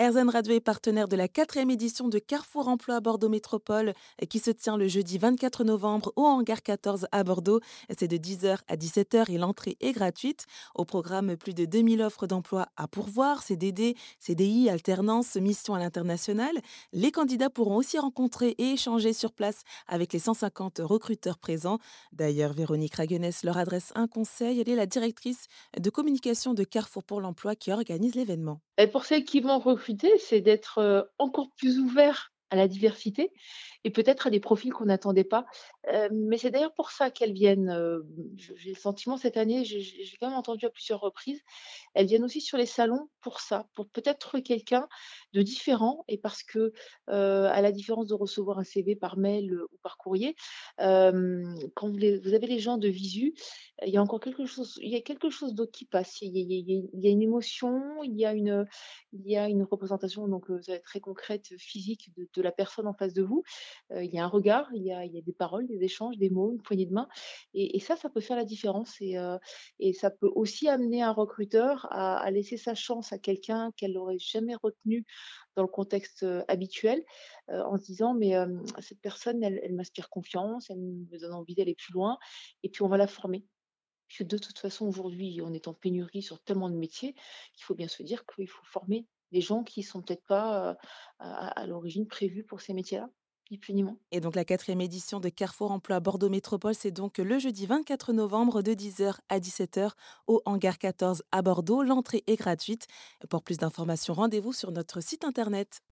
RZN Radio est partenaire de la quatrième édition de Carrefour Emploi Bordeaux Métropole qui se tient le jeudi 24 novembre au hangar 14 à Bordeaux. C'est de 10h à 17h et l'entrée est gratuite. Au programme, plus de 2000 offres d'emploi à pourvoir, CDD, CDI, alternance, mission à l'international. Les candidats pourront aussi rencontrer et échanger sur place avec les 150 recruteurs présents. D'ailleurs, Véronique Raguenès leur adresse un conseil. Elle est la directrice de communication de Carrefour pour l'emploi qui organise l'événement. Pour celles qui vont recruter, c'est d'être encore plus ouvert à la diversité et peut-être à des profils qu'on n'attendait pas. Mais c'est d'ailleurs pour ça qu'elles viennent. J'ai le sentiment cette année, j'ai quand même entendu à plusieurs reprises, elles viennent aussi sur les salons pour ça, pour peut-être trouver quelqu'un de différent et parce que, à la différence de recevoir un CV par mail ou par courrier, quand vous, avez les gens de visu, il y a encore quelque chose, il y a quelque chose d'autre qui passe. Il y, a, une émotion, il y a une, il y a une représentation donc très concrète, physique de, la personne en face de vous il y a un regard, il y a, il y a des paroles, des échanges, des mots, une poignée de main. Et, ça, ça peut faire la différence. Et, et ça peut aussi amener un recruteur à, laisser sa chance à quelqu'un qu'elle n'aurait jamais retenu dans le contexte habituel, en se disant mais cette personne, elle, elle m'inspire confiance, elle me donne envie d'aller plus loin, et puis on va la former. Que de toute façon, aujourd'hui, on est en pénurie sur tellement de métiers qu'il faut bien se dire qu'il faut former des gens qui sont peut-être pas à, à l'origine prévus pour ces métiers-là. Et donc la quatrième édition de Carrefour Emploi Bordeaux Métropole, c'est donc le jeudi 24 novembre de 10h à 17h au hangar 14 à Bordeaux. L'entrée est gratuite. Pour plus d'informations, rendez-vous sur notre site internet.